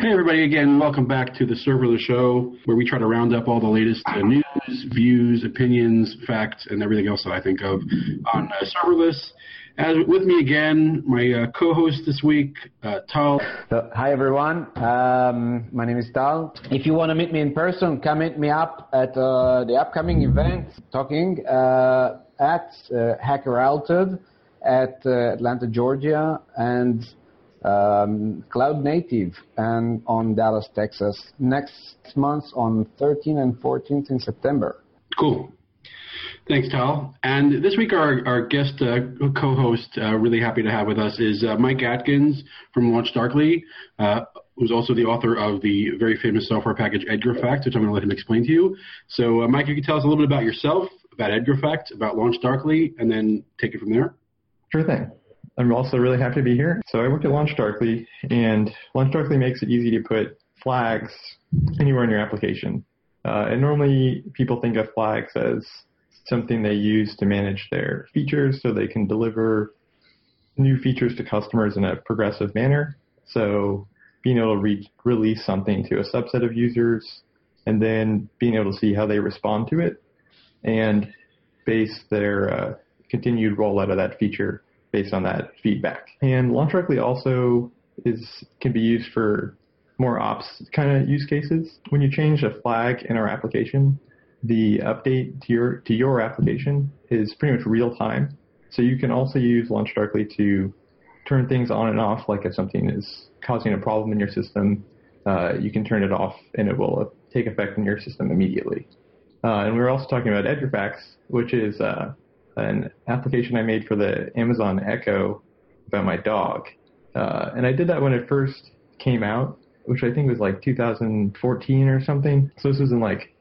Hey, everybody, again, welcome back to the Serverless Show, where we try to round up all the latest uh, news, views, opinions, facts, and everything else that I think of on uh, serverless. As with me again, my uh, co-host this week, uh, Tal. So, hi everyone, um, my name is Tal. If you want to meet me in person, come meet me up at uh, the upcoming event, talking uh, at Hacker Halted at Atlanta, Georgia, and um, Cloud Native and on Dallas, Texas next month on 13th and 14th in September. Cool. Thanks, Tal. And this week, our, our guest uh, co-host, uh, really happy to have with us, is uh, Mike Atkins from LaunchDarkly, uh, who's also the author of the very famous software package EdgarFact, which I'm going to let him explain to you. So, uh, Mike, you can tell us a little bit about yourself, about EdgarFact, about LaunchDarkly, and then take it from there. Sure thing. I'm also really happy to be here. So I work at LaunchDarkly, and LaunchDarkly makes it easy to put flags anywhere in your application. Uh, and normally people think of flags as something they use to manage their features so they can deliver new features to customers in a progressive manner. So being able to re- release something to a subset of users and then being able to see how they respond to it and base their uh, continued rollout of that feature based on that feedback. And LaunchDarkly also is can be used for more ops kind of use cases. When you change a flag in our application, the update to your to your application is pretty much real time. So you can also use LaunchDarkly to turn things on and off. Like if something is causing a problem in your system, uh, you can turn it off and it will take effect in your system immediately. Uh, and we were also talking about EdgarFacts, which is uh, an application I made for the Amazon Echo about my dog. Uh, and I did that when it first came out, which I think was like 2014 or something. So this was in like,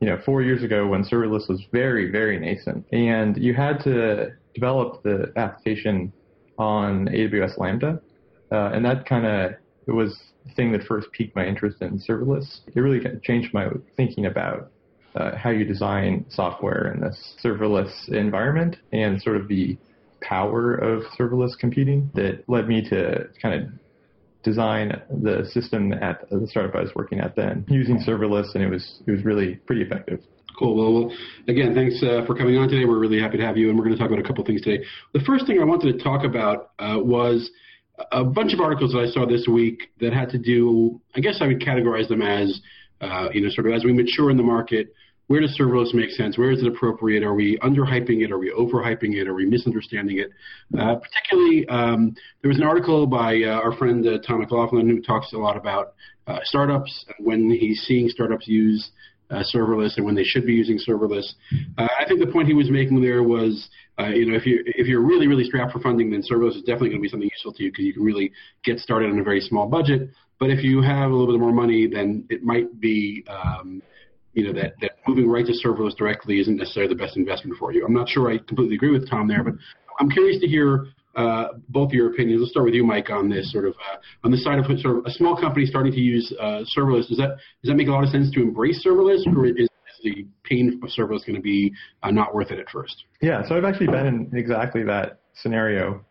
you know, four years ago when serverless was very, very nascent. And you had to develop the application on AWS Lambda. Uh, and that kind of was the thing that first piqued my interest in serverless. It really changed my thinking about uh, how you design software in this serverless environment and sort of the power of serverless computing that led me to kind of design the system at the startup I was working at then using serverless, and it was it was really pretty effective. Cool. Well, well again, thanks uh, for coming on today. We're really happy to have you, and we're going to talk about a couple things today. The first thing I wanted to talk about uh, was a bunch of articles that I saw this week that had to do. I guess I would categorize them as uh, you know, sort of as we mature in the market, where does serverless make sense? Where is it appropriate? Are we underhyping it? Are we overhyping it? Are we misunderstanding it? Uh, particularly, um, there was an article by uh, our friend uh, Tom McLaughlin who talks a lot about uh, startups and when he's seeing startups use uh, serverless and when they should be using serverless. Uh, I think the point he was making there was, you know, if you if you're really really strapped for funding, then serverless is definitely going to be something useful to you because you can really get started on a very small budget. But if you have a little bit more money, then it might be um, you know that, that moving right to serverless directly isn't necessarily the best investment for you. I'm not sure I completely agree with Tom there, but I'm curious to hear uh, both your opinions. Let's start with you, Mike, on this sort of uh, on the side of sort of a small company starting to use uh, serverless. Does that does that make a lot of sense to embrace serverless, or is, the pain of serverless going to be uh, not worth it at first? Yeah, so I've actually been in exactly that scenario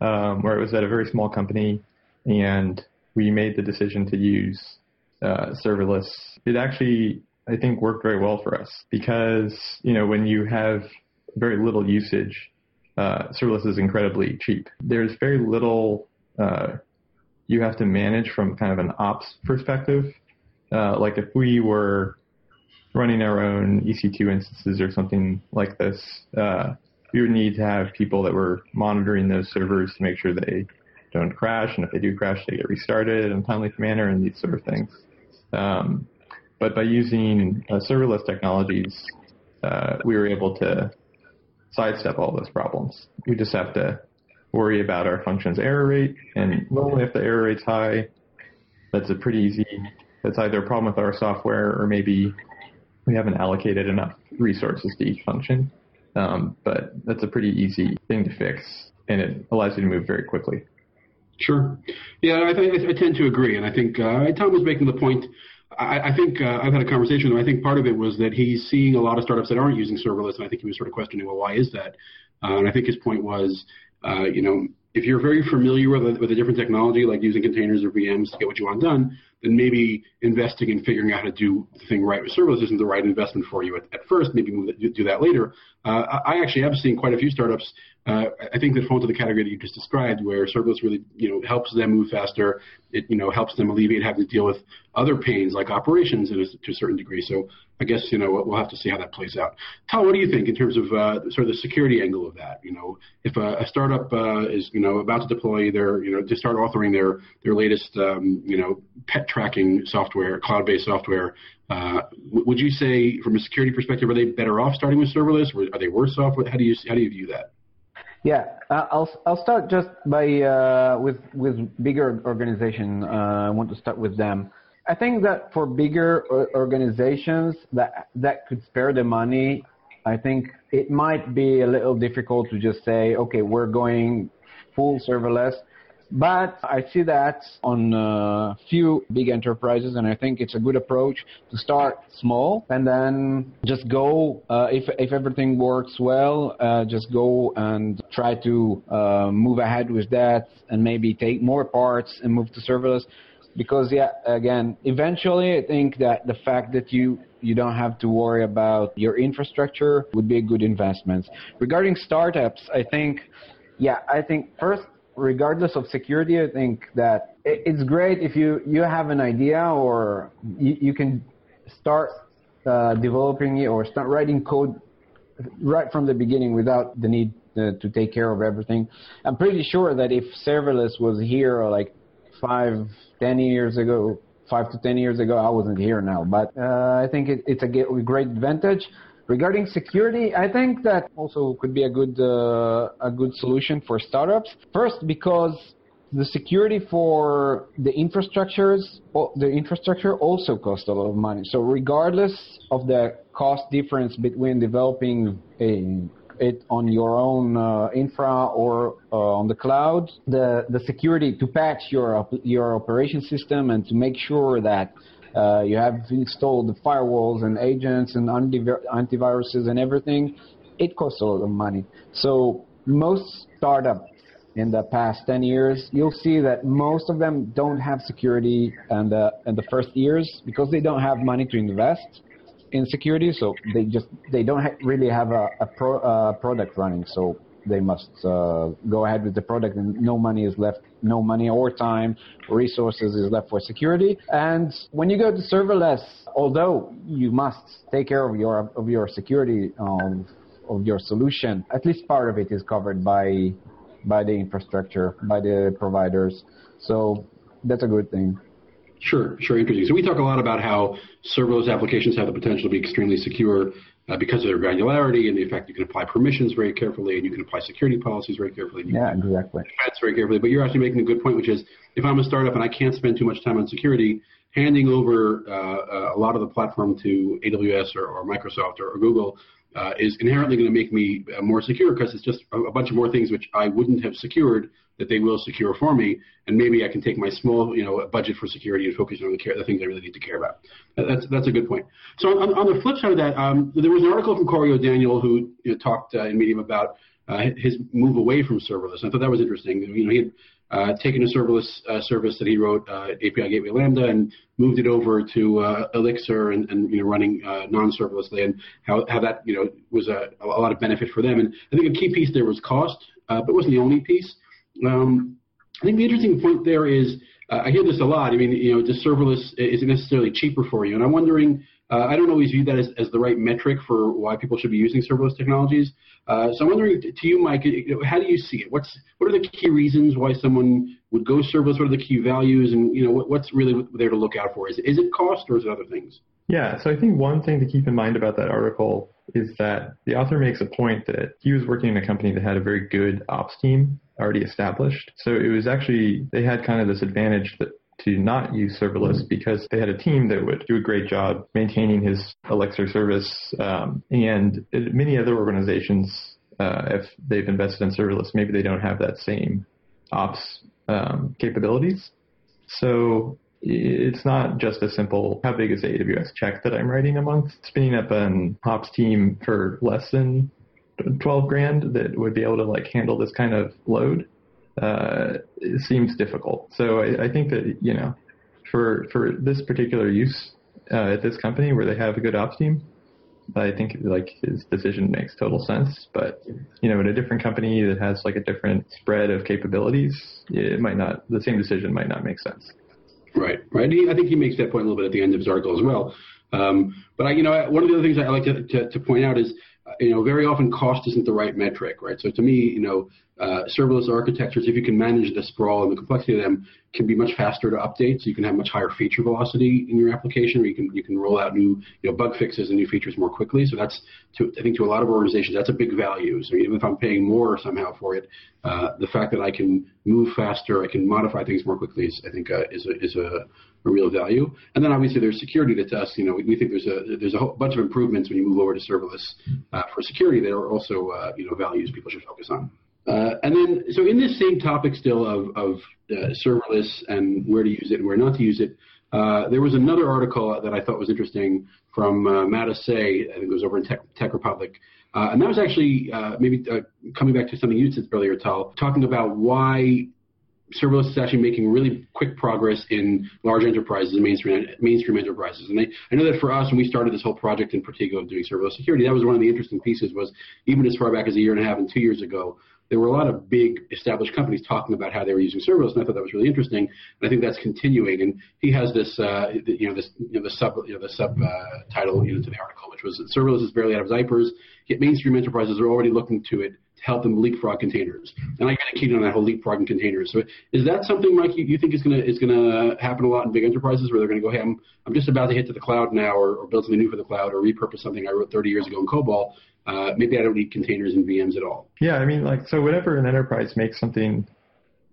um, where it was at a very small company, and we made the decision to use uh, serverless. It actually I think worked very well for us because, you know, when you have very little usage, uh, serverless is incredibly cheap. There's very little uh, you have to manage from kind of an ops perspective. Uh, like if we were running our own EC2 instances or something like this, uh, we would need to have people that were monitoring those servers to make sure they don't crash, and if they do crash, they get restarted in a timely manner, and these sort of things. Um, but by using uh, serverless technologies, uh, we were able to sidestep all those problems. We just have to worry about our function's error rate, and normally if the error rate's high, that's a pretty easy. That's either a problem with our software or maybe we haven't allocated enough resources to each function. Um, but that's a pretty easy thing to fix, and it allows you to move very quickly. Sure. Yeah, I, I tend to agree, and I think uh, Tom was making the point I, I think uh, I've had a conversation. I think part of it was that he's seeing a lot of startups that aren't using serverless, and I think he was sort of questioning, well, why is that? Uh, and I think his point was, uh, you know, if you're very familiar with a, with a different technology, like using containers or VMs to get what you want done, then maybe investing and figuring out how to do the thing right with serverless isn't the right investment for you at, at first. Maybe move, do that later. Uh, I actually have seen quite a few startups. Uh, I think that fall into the category that you just described, where serverless really, you know, helps them move faster. It, you know, helps them alleviate having to deal with other pains like operations a, to a certain degree. So I guess you know we'll have to see how that plays out. Tal, what do you think in terms of uh, sort of the security angle of that? You know, if a, a startup uh, is you know about to deploy their you know to start authoring their their latest um, you know pet tracking software, cloud-based software, uh, would you say from a security perspective are they better off starting with serverless? Or are they worse off? How do you how do you view that? Yeah, uh, I'll I'll start just by uh, with with bigger organization. Uh, I want to start with them. I think that for bigger organizations that that could spare the money, I think it might be a little difficult to just say, okay, we're going full serverless. But I see that on a few big enterprises, and I think it's a good approach to start small and then just go. Uh, if if everything works well, uh, just go and try to uh, move ahead with that, and maybe take more parts and move to serverless because yeah, again, eventually I think that the fact that you you don't have to worry about your infrastructure would be a good investment. Regarding startups, I think yeah, I think first regardless of security, I think that it's great if you you have an idea or you, you can start uh, developing it or start writing code right from the beginning without the need to, to take care of everything. I'm pretty sure that if serverless was here like five, ten years ago, five to ten years ago, I wasn't here now. But uh, I think it, it's a great advantage. Regarding security, I think that also could be a good uh, a good solution for startups. First, because the security for the infrastructures, the infrastructure also costs a lot of money. So regardless of the cost difference between developing a it on your own uh, infra or uh, on the cloud. The the security to patch your your operation system and to make sure that uh, you have installed the firewalls and agents and antiviruses and everything. It costs a lot of money. So most startups in the past 10 years, you'll see that most of them don't have security in the, in the first years because they don't have money to invest in security, so they just they don't ha- really have a, a pro, uh, product running, so they must uh, go ahead with the product, and no money is left, no money or time, resources is left for security. And when you go to serverless, although you must take care of your of your security of of your solution, at least part of it is covered by by the infrastructure, by the providers. So that's a good thing. Sure, sure, interesting. So we talk a lot about how serverless applications have the potential to be extremely secure uh, because of their granularity and the fact you can apply permissions very carefully and you can apply security policies very carefully. yeah, exactly. That's very carefully. But you're actually making a good point, which is if I'm a startup and I can't spend too much time on security, handing over uh, uh a lot of the platform to AWS or, or Microsoft or, or Google uh, is inherently going to make me uh, more secure because it's just a, bunch of more things which I wouldn't have secured that they will secure for me, and maybe I can take my small, you know, budget for security and focus on the, care, the things I really need to care about. That's that's a good point. So on, on the flip side of that, um, there was an article from Corey O'Daniel who you know, talked uh, in Medium about uh, his move away from serverless. I thought that was interesting. You know, he had uh, taken a serverless uh, service that he wrote, uh, API Gateway Lambda, and moved it over to uh, Elixir and, and, you know running uh, non-serverlessly, and how, how that you know was a, a lot of benefit for them. And I think a key piece there was cost, uh, but it wasn't the only piece. Um, I think the interesting point there is I hear this a lot. I mean, you know, just serverless isn't necessarily cheaper for you, and I'm wondering uh, I don't always view that as, as the right metric for why people should be using serverless technologies. Uh, so I'm wondering to you, Mike, how do you see it? What's what are the key reasons why someone would go serverless? What are the key values, and you know what, what's really there to look out for? Is is it cost or is it other things? Yeah, so I think one thing to keep in mind about that article is that the author makes a point that he was working in a company that had a very good ops team already established. So it was actually they had kind of this advantage that to not use serverless because they had a team that would do a great job maintaining his Elixir service. Um, and many other organizations, uh, if they've invested in serverless, maybe they don't have that same ops um, capabilities. So it's not just a simple how big is the AWS check that I'm writing a month. Spinning up an ops team for less than 12 grand that would be able to like handle this kind of load uh, seems difficult. So I, I, think that you know, for for this particular use uh, at this company where they have a good ops team, I think like his decision makes total sense. But you know, in a different company that has like a different spread of capabilities, it might not. The same decision might not make sense. Right, right. I think he makes that point a little bit at the end of his article as well. Um, but I, you know, one of the other things I like to, to, to point out is, uh, you know, very often cost isn't the right metric, right? So to me, you know, uh, serverless architectures, if you can manage the sprawl and the complexity of them, can be much faster to update. So you can have much higher feature velocity in your application, or you can you can roll out new you know bug fixes and new features more quickly. So that's to, I think to a lot of organizations that's a big value. So even if I'm paying more somehow for it, uh, the fact that I can move faster, I can modify things more quickly, is, I think uh, is a, is a, a real value. And then obviously there's security to us. You know, we, we think there's a there's a whole bunch of improvements when you move over to serverless uh, for security that are also uh, you know values people should focus on. Uh, and then, so in this same topic still of, of uh, serverless and where to use it and where not to use it, uh, there was another article that I thought was interesting from uh, Matt Asay, I think it was over in Tech, Tech Republic. Uh, and that was actually uh, maybe coming back to something you said earlier, Tal, talking about why serverless is actually making really quick progress in large enterprises and mainstream mainstream enterprises. And they, I know that for us, when we started this whole project in Protego of doing serverless security, that was one of the interesting pieces. Was even as far back as a year and a half and two years ago, there were a lot of big established companies talking about how they were using serverless, and I thought that was really interesting. And I think that's continuing. And he has this, uh, you know, this, you know, the sub, you know, the sub uh, title you know, to the article, which was serverless is barely out of diapers. Yet mainstream enterprises are already looking to it to help them leapfrog containers. And I kind of keyed on that whole leapfrogging containers. So is that something, Mike, you, you think is going to is going to happen a lot in big enterprises where they're going to go, hey, I'm, I'm just about to hit to the cloud now, or, or build something new for the cloud, or repurpose something I wrote 30 years ago in COBOL uh, maybe I don't need containers and VMs at all. Yeah, I mean, like, so whenever an enterprise makes something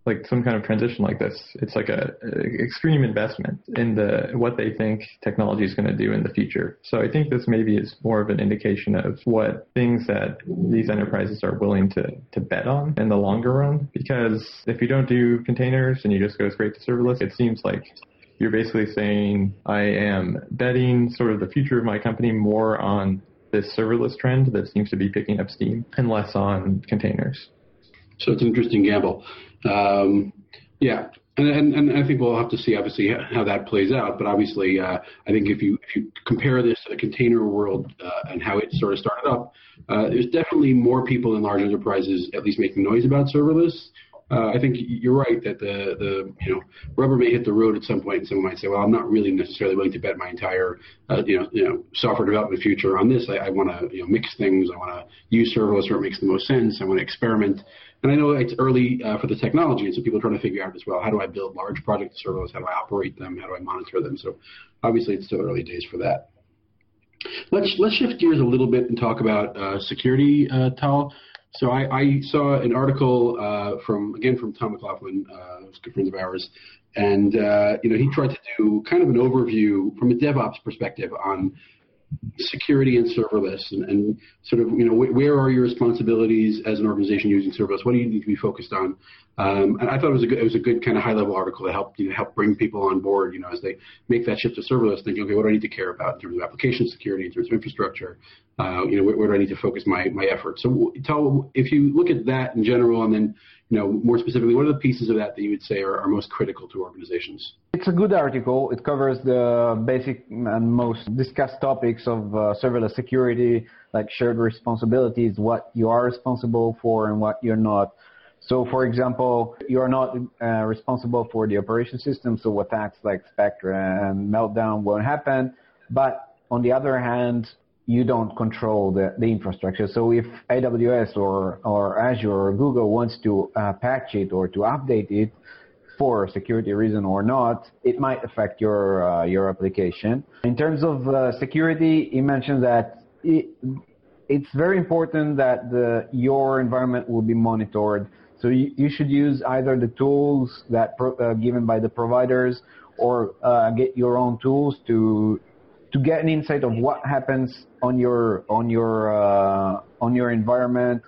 like some kind of transition like this, it's like a, a extreme investment in the what they think technology is going to do in the future. So I think this maybe is more of an indication of what things that these enterprises are willing to to bet on in the longer run. Because if you don't do containers and you just go straight to serverless, it seems like you're basically saying I am betting sort of the future of my company more on this serverless trend that seems to be picking up steam and less on containers. So it's an interesting gamble. Um, yeah, and, and, and I think we'll have to see obviously how that plays out. But obviously, uh, I think if you if you compare this to the container world uh, and how it sort of started up, uh, there's definitely more people in large enterprises at least making noise about serverless uh, I think you're right that the the you know rubber may hit the road at some point, and someone might say, "Well, I'm not really necessarily willing to bet my entire uh, you know you know software development future on this. I, I want to you know mix things. I want to use serverless where it makes the most sense. I want to experiment." And I know it's early uh, for the technology, and so people are trying to figure out as well how do I build large project serverless? How do I operate them? How do I monitor them? So obviously, it's still early days for that. Let's let's shift gears a little bit and talk about uh, security, uh, Tal. So I, I saw an article uh, from again from Tom McLaughlin, uh, who's a good friend of ours, and uh, you know he tried to do kind of an overview from a DevOps perspective on security and serverless and, and sort of, you know, wh- where are your responsibilities as an organization using serverless? What do you need to be focused on? Um, and I thought it was a good, it was a good kind of high level article to help, you know, help bring people on board, you know, as they make that shift to serverless, thinking, okay, what do I need to care about in terms of application security, in terms of infrastructure? Uh, you know, where, where, do I need to focus my, my efforts? So Tal, if you look at that in general and then you know, more specifically, what are the pieces of that that you would say are, are most critical to organizations? It's a good article. It covers the basic and most discussed topics of uh, serverless security, like shared responsibilities, what you are responsible for and what you're not. So, for example, you are not uh, responsible for the operation system, so attacks like Spectre and Meltdown won't happen. But on the other hand, you don't control the, the infrastructure. So if AWS or, or Azure or Google wants to uh, patch it or to update it for security reason or not, it might affect your uh, your application. In terms of uh, security, he mentioned that it, it's very important that the, your environment will be monitored. So you, you should use either the tools that pro, uh, given by the providers or uh, get your own tools to to get an insight of what happens on your on your uh, on your environment,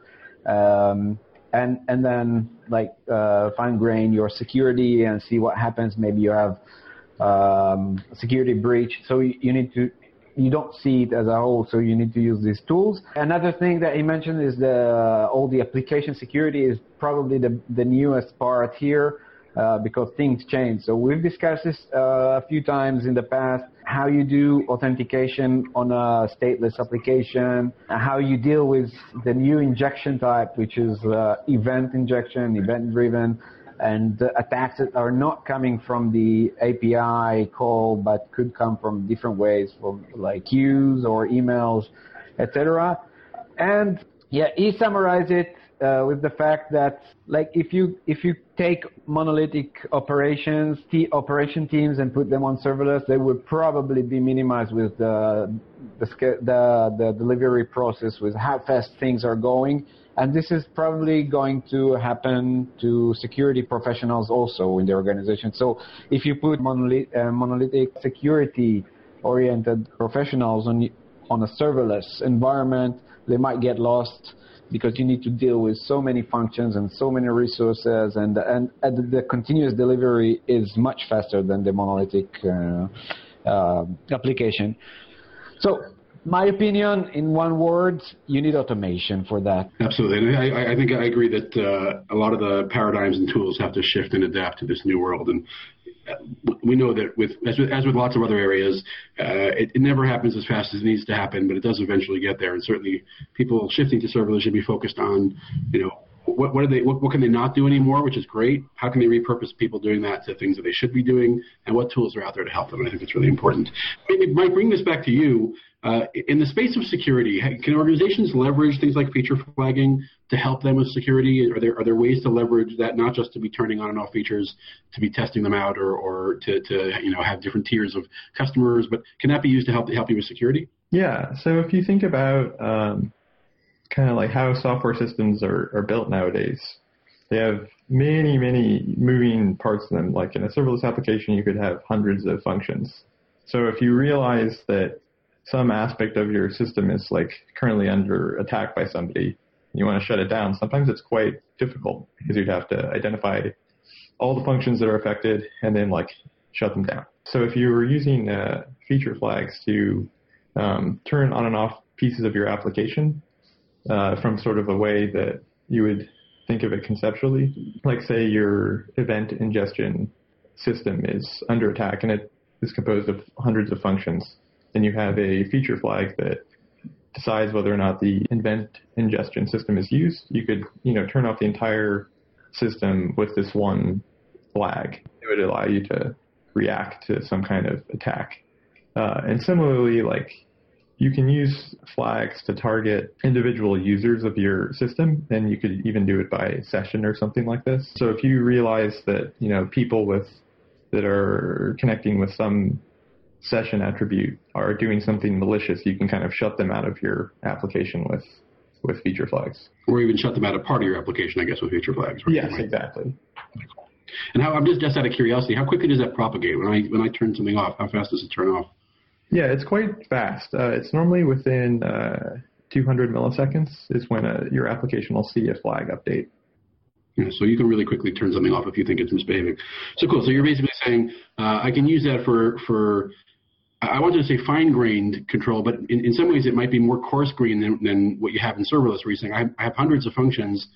um, and and then like uh, fine grain your security and see what happens. Maybe you have um, security breach, so you, you need to you don't see it as a whole, so you need to use these tools. Another thing that he mentioned is the all the application security is probably the the newest part here. Uh, because things change. So we've discussed this uh, a few times in the past, how you do authentication on a stateless application, how you deal with the new injection type, which is uh, event injection, event driven, and attacks that are not coming from the API call, but could come from different ways, from like queues or emails, etc. And yeah, he summarized it uh, with the fact that like if you if you take monolithic operations t- operation teams and put them on serverless, they would probably be minimized with the the, the the delivery process with how fast things are going. And this is probably going to happen to security professionals also in the organization. So if you put monolith, uh, monolithic security oriented professionals on on a serverless environment, they might get lost because you need to deal with so many functions and so many resources, and and, and the continuous delivery is much faster than the monolithic uh, uh, application. So my opinion, in one word, you need automation for that. Absolutely, I, I think I agree that uh, a lot of the paradigms and tools have to shift and adapt to this new world. And we know that with as with, as with lots of other areas, uh, it, it, never happens as fast as it needs to happen, but it does eventually get there. And certainly, people shifting to serverless should be focused on, you know, what, what are they? What, what, can they not do anymore? Which is great. How can they repurpose people doing that to things that they should be doing, and what tools are out there to help them? And I think it's really important. Maybe Mike, bring this back to you. Uh, in the space of security, can organizations leverage things like feature flagging to help them with security? Are there are there ways to leverage that not just to be turning on and off features, to be testing them out, or, or to, to you know have different tiers of customers, but can that be used to help help you with security? Yeah. So if you think about um, kind of like how software systems are, are built nowadays, they have many many moving parts to them. Like in a serverless application, you could have hundreds of functions. So if you realize that some aspect of your system is like currently under attack by somebody, you want to shut it down, sometimes it's quite difficult because you'd have to identify all the functions that are affected and then like shut them down. So if you were using uh, feature flags to um, turn on and off pieces of your application uh, from sort of a way that you would think of it conceptually, like say your event ingestion system is under attack and it is composed of hundreds of functions then you have a feature flag that decides whether or not the event ingestion system is used. You could, you know, turn off the entire system with this one flag. It would allow you to react to some kind of attack. Uh, and similarly, like you can use flags to target individual users of your system, and you could even do it by session or something like this. So if you realize that you know people with that are connecting with some session attribute are doing something malicious, you can kind of shut them out of your application with with feature flags. Or even shut them out of part of your application, I guess, with feature flags. Right? Yes, exactly. And how, I'm just just out of curiosity, how quickly does that propagate? When I when I turn something off, how fast does it turn off? Yeah, it's quite fast. Uh, it's normally within uh, 200 milliseconds is when a, uh, your application will see a flag update. Yeah, so you can really quickly turn something off if you think it's misbehaving. So cool. So you're basically saying uh, I can use that for for I wanted to say fine-grained control, but in, in some ways it might be more coarse-grained than, than what you have in serverless, where you're saying I have, I have hundreds of functions,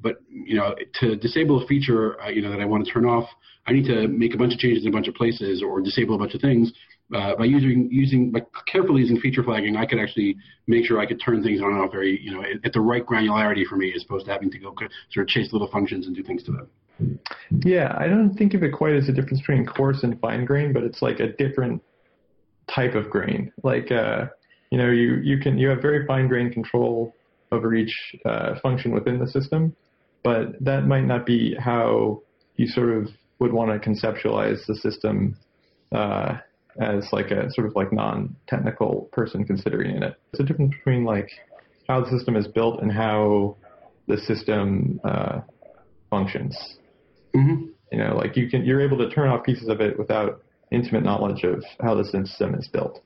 but you know to disable a feature uh, you know that I want to turn off, I need to make a bunch of changes in a bunch of places or disable a bunch of things. Uh, by using using by carefully using feature flagging, I could actually make sure I could turn things on and off very you know at, at the right granularity for me, as opposed to having to go sort of chase little functions and do things to them. Yeah, I don't think of it quite as a difference between coarse and fine grain, but it's like a different type of grain. Like, uh, you know, you, you can, you have very fine grain control over each uh, function within the system, but that might not be how you sort of would want to conceptualize the system uh, as like a sort of like non-technical person considering it. It's a difference between like how the system is built and how the system uh, functions. Mm-hmm. You know, like you can you're able to turn off pieces of it without intimate knowledge of how the system is built.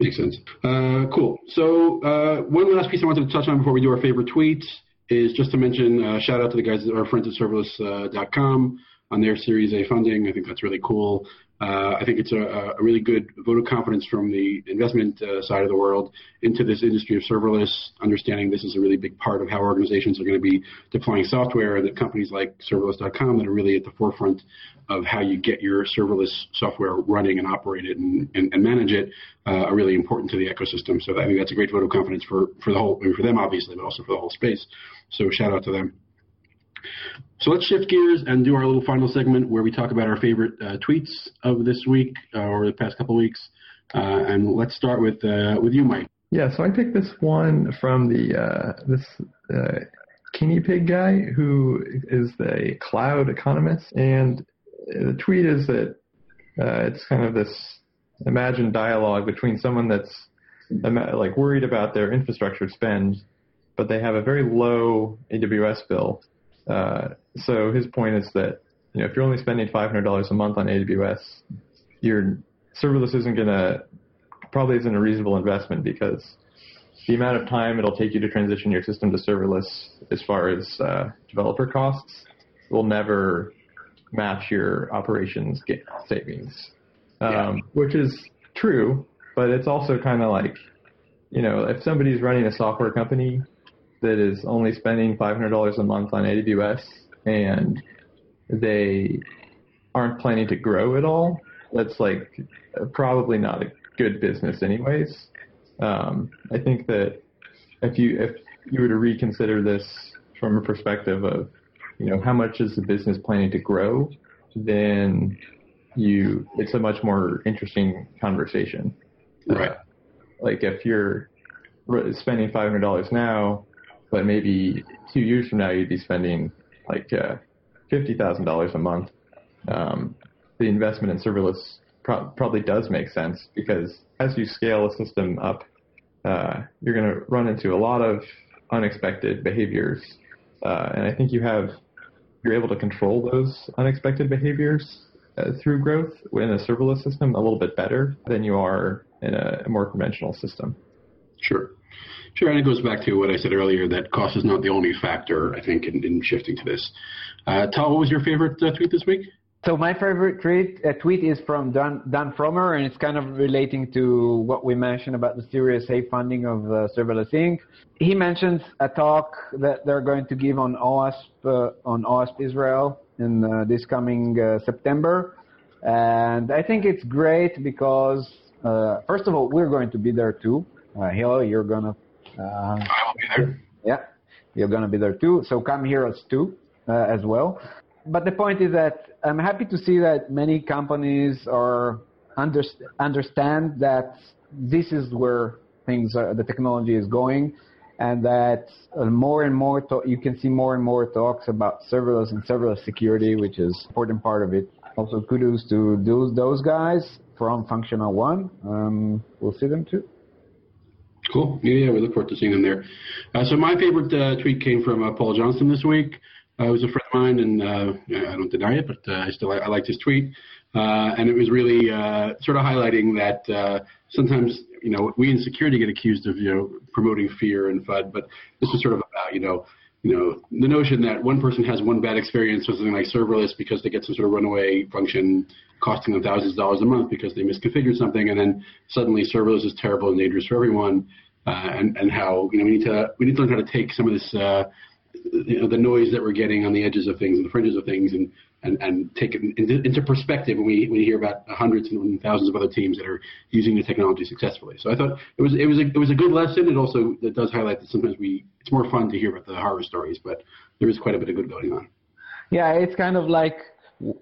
Makes sense. Uh, cool. So uh, one last piece I wanted to touch on before we do our favorite tweets is just to mention uh, shout out to the guys, at our friends at serverless.com uh, on their Series A funding. I think that's really cool. Uh, I think it's a, a, really good vote of confidence from the investment uh, side of the world into this industry of serverless, understanding this is a really big part of how organizations are going to be deploying software, and that companies like serverless.com that are really at the forefront of how you get your serverless software running and operate it and, and, and manage it uh, are really important to the ecosystem. So I think that's a great vote of confidence for, for the whole, for them obviously, but also for the whole space. So shout out to them. So let's shift gears and do our little final segment where we talk about our favorite uh, tweets of this week uh, or the past couple of weeks. Uh, and let's start with uh, with you, Mike. Yeah, so I picked this one from the uh, this uh, Guinea Pig guy who is the cloud economist, and the tweet is that it's kind of this imagined dialogue between someone that's like worried about their infrastructure spend, but they have a very low AWS bill uh, so his point is that you know if you're only spending $500 a month on AWS, your serverless isn't gonna probably isn't a reasonable investment because the amount of time it'll take you to transition your system to serverless as far as uh, developer costs will never match your operations savings, um, yeah. which is true, but it's also kind of like, you know, if somebody's running a software company that is only spending $500 a month on AWS and they aren't planning to grow at all, that's like probably not a good business anyways. Um, I think that if you if you were to reconsider this from a perspective of you know how much is the business planning to grow, then you it's a much more interesting conversation. Right. Uh, like if you're spending five hundred dollars now but maybe two years from now you'd be spending like uh, fifty thousand dollars a month. Um, the investment in serverless pro- probably does make sense because as you scale a system up, uh, you're going to run into a lot of unexpected behaviors, uh, and I think you have you're able to control those unexpected behaviors uh, through growth in a serverless system a little bit better than you are in a, a more conventional system. Sure. Sure, and it goes back to what I said earlier that cost is not the only factor, I think, in, in shifting to this. Uh, Tal, what was your favorite uh, tweet this week? So my favorite tweet, uh, tweet is from Dan, Dan Frommer, and it's kind of relating to what we mentioned about the Series A funding of uh, Serverless Inc. He mentions a talk that they're going to give on OWASP uh, on OWASP Israel in uh, this coming uh, September, and I think it's great because first of all we're going to be there too. Uh, hello, you're gonna uh, I will be there. Yeah, you're going to be there too. So come here as too uh, as well. But the point is that I'm happy to see that many companies are underst- understand that this is where things are, the technology is going, and that uh, more and more to- you can see more and more talks about serverless and serverless security, which is an important part of it. Also, kudos to those those guys from Functional One. Um, we'll see them too. Cool. Yeah, we look forward to seeing them there. Uh, so my favorite uh, tweet came from uh, Paul Johnston this week. Uh, he was a friend of mine, and uh, I don't deny it, but uh, I still I liked his tweet. Uh, and it was really sort of highlighting that sometimes you know we in security get accused of you know promoting fear and FUD, but this was sort of about you know you know the notion that one person has one bad experience with something like serverless because they get some sort of runaway function costing them thousands of dollars a month because they misconfigured something, and then suddenly serverless is terrible and dangerous for everyone, uh, and and how you know we need to we need to learn how to take some of this uh, you know the noise that we're getting on the edges of things and the fringes of things and and, and take it into, into perspective when we when you hear about hundreds and thousands of other teams that are using the technology successfully. So I thought it was it was a, it was a good lesson. It also it does highlight that sometimes we it's more fun to hear about the horror stories, but there is quite a bit of good going on. Yeah, it's kind of like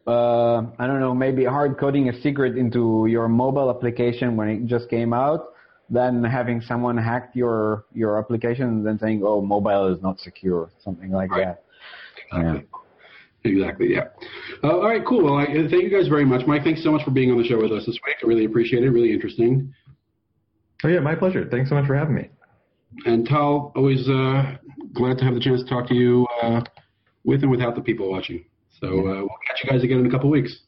uh, I don't know, maybe hard coding a secret into your mobile application when it just came out, than having someone hack your your application and then saying, "Oh, mobile is not secure," something like right. that. Exactly. Yeah. Exactly. Yeah. Uh, all right. Cool. Well, I, thank you guys very much, Mike. Thanks so much for being on the show with us this week. I really appreciate it. Really interesting. Oh yeah, my pleasure. Thanks so much for having me. And Tal, always uh, glad to have the chance to talk to you uh, with and without the people watching. So uh, we'll catch you guys again in a couple weeks.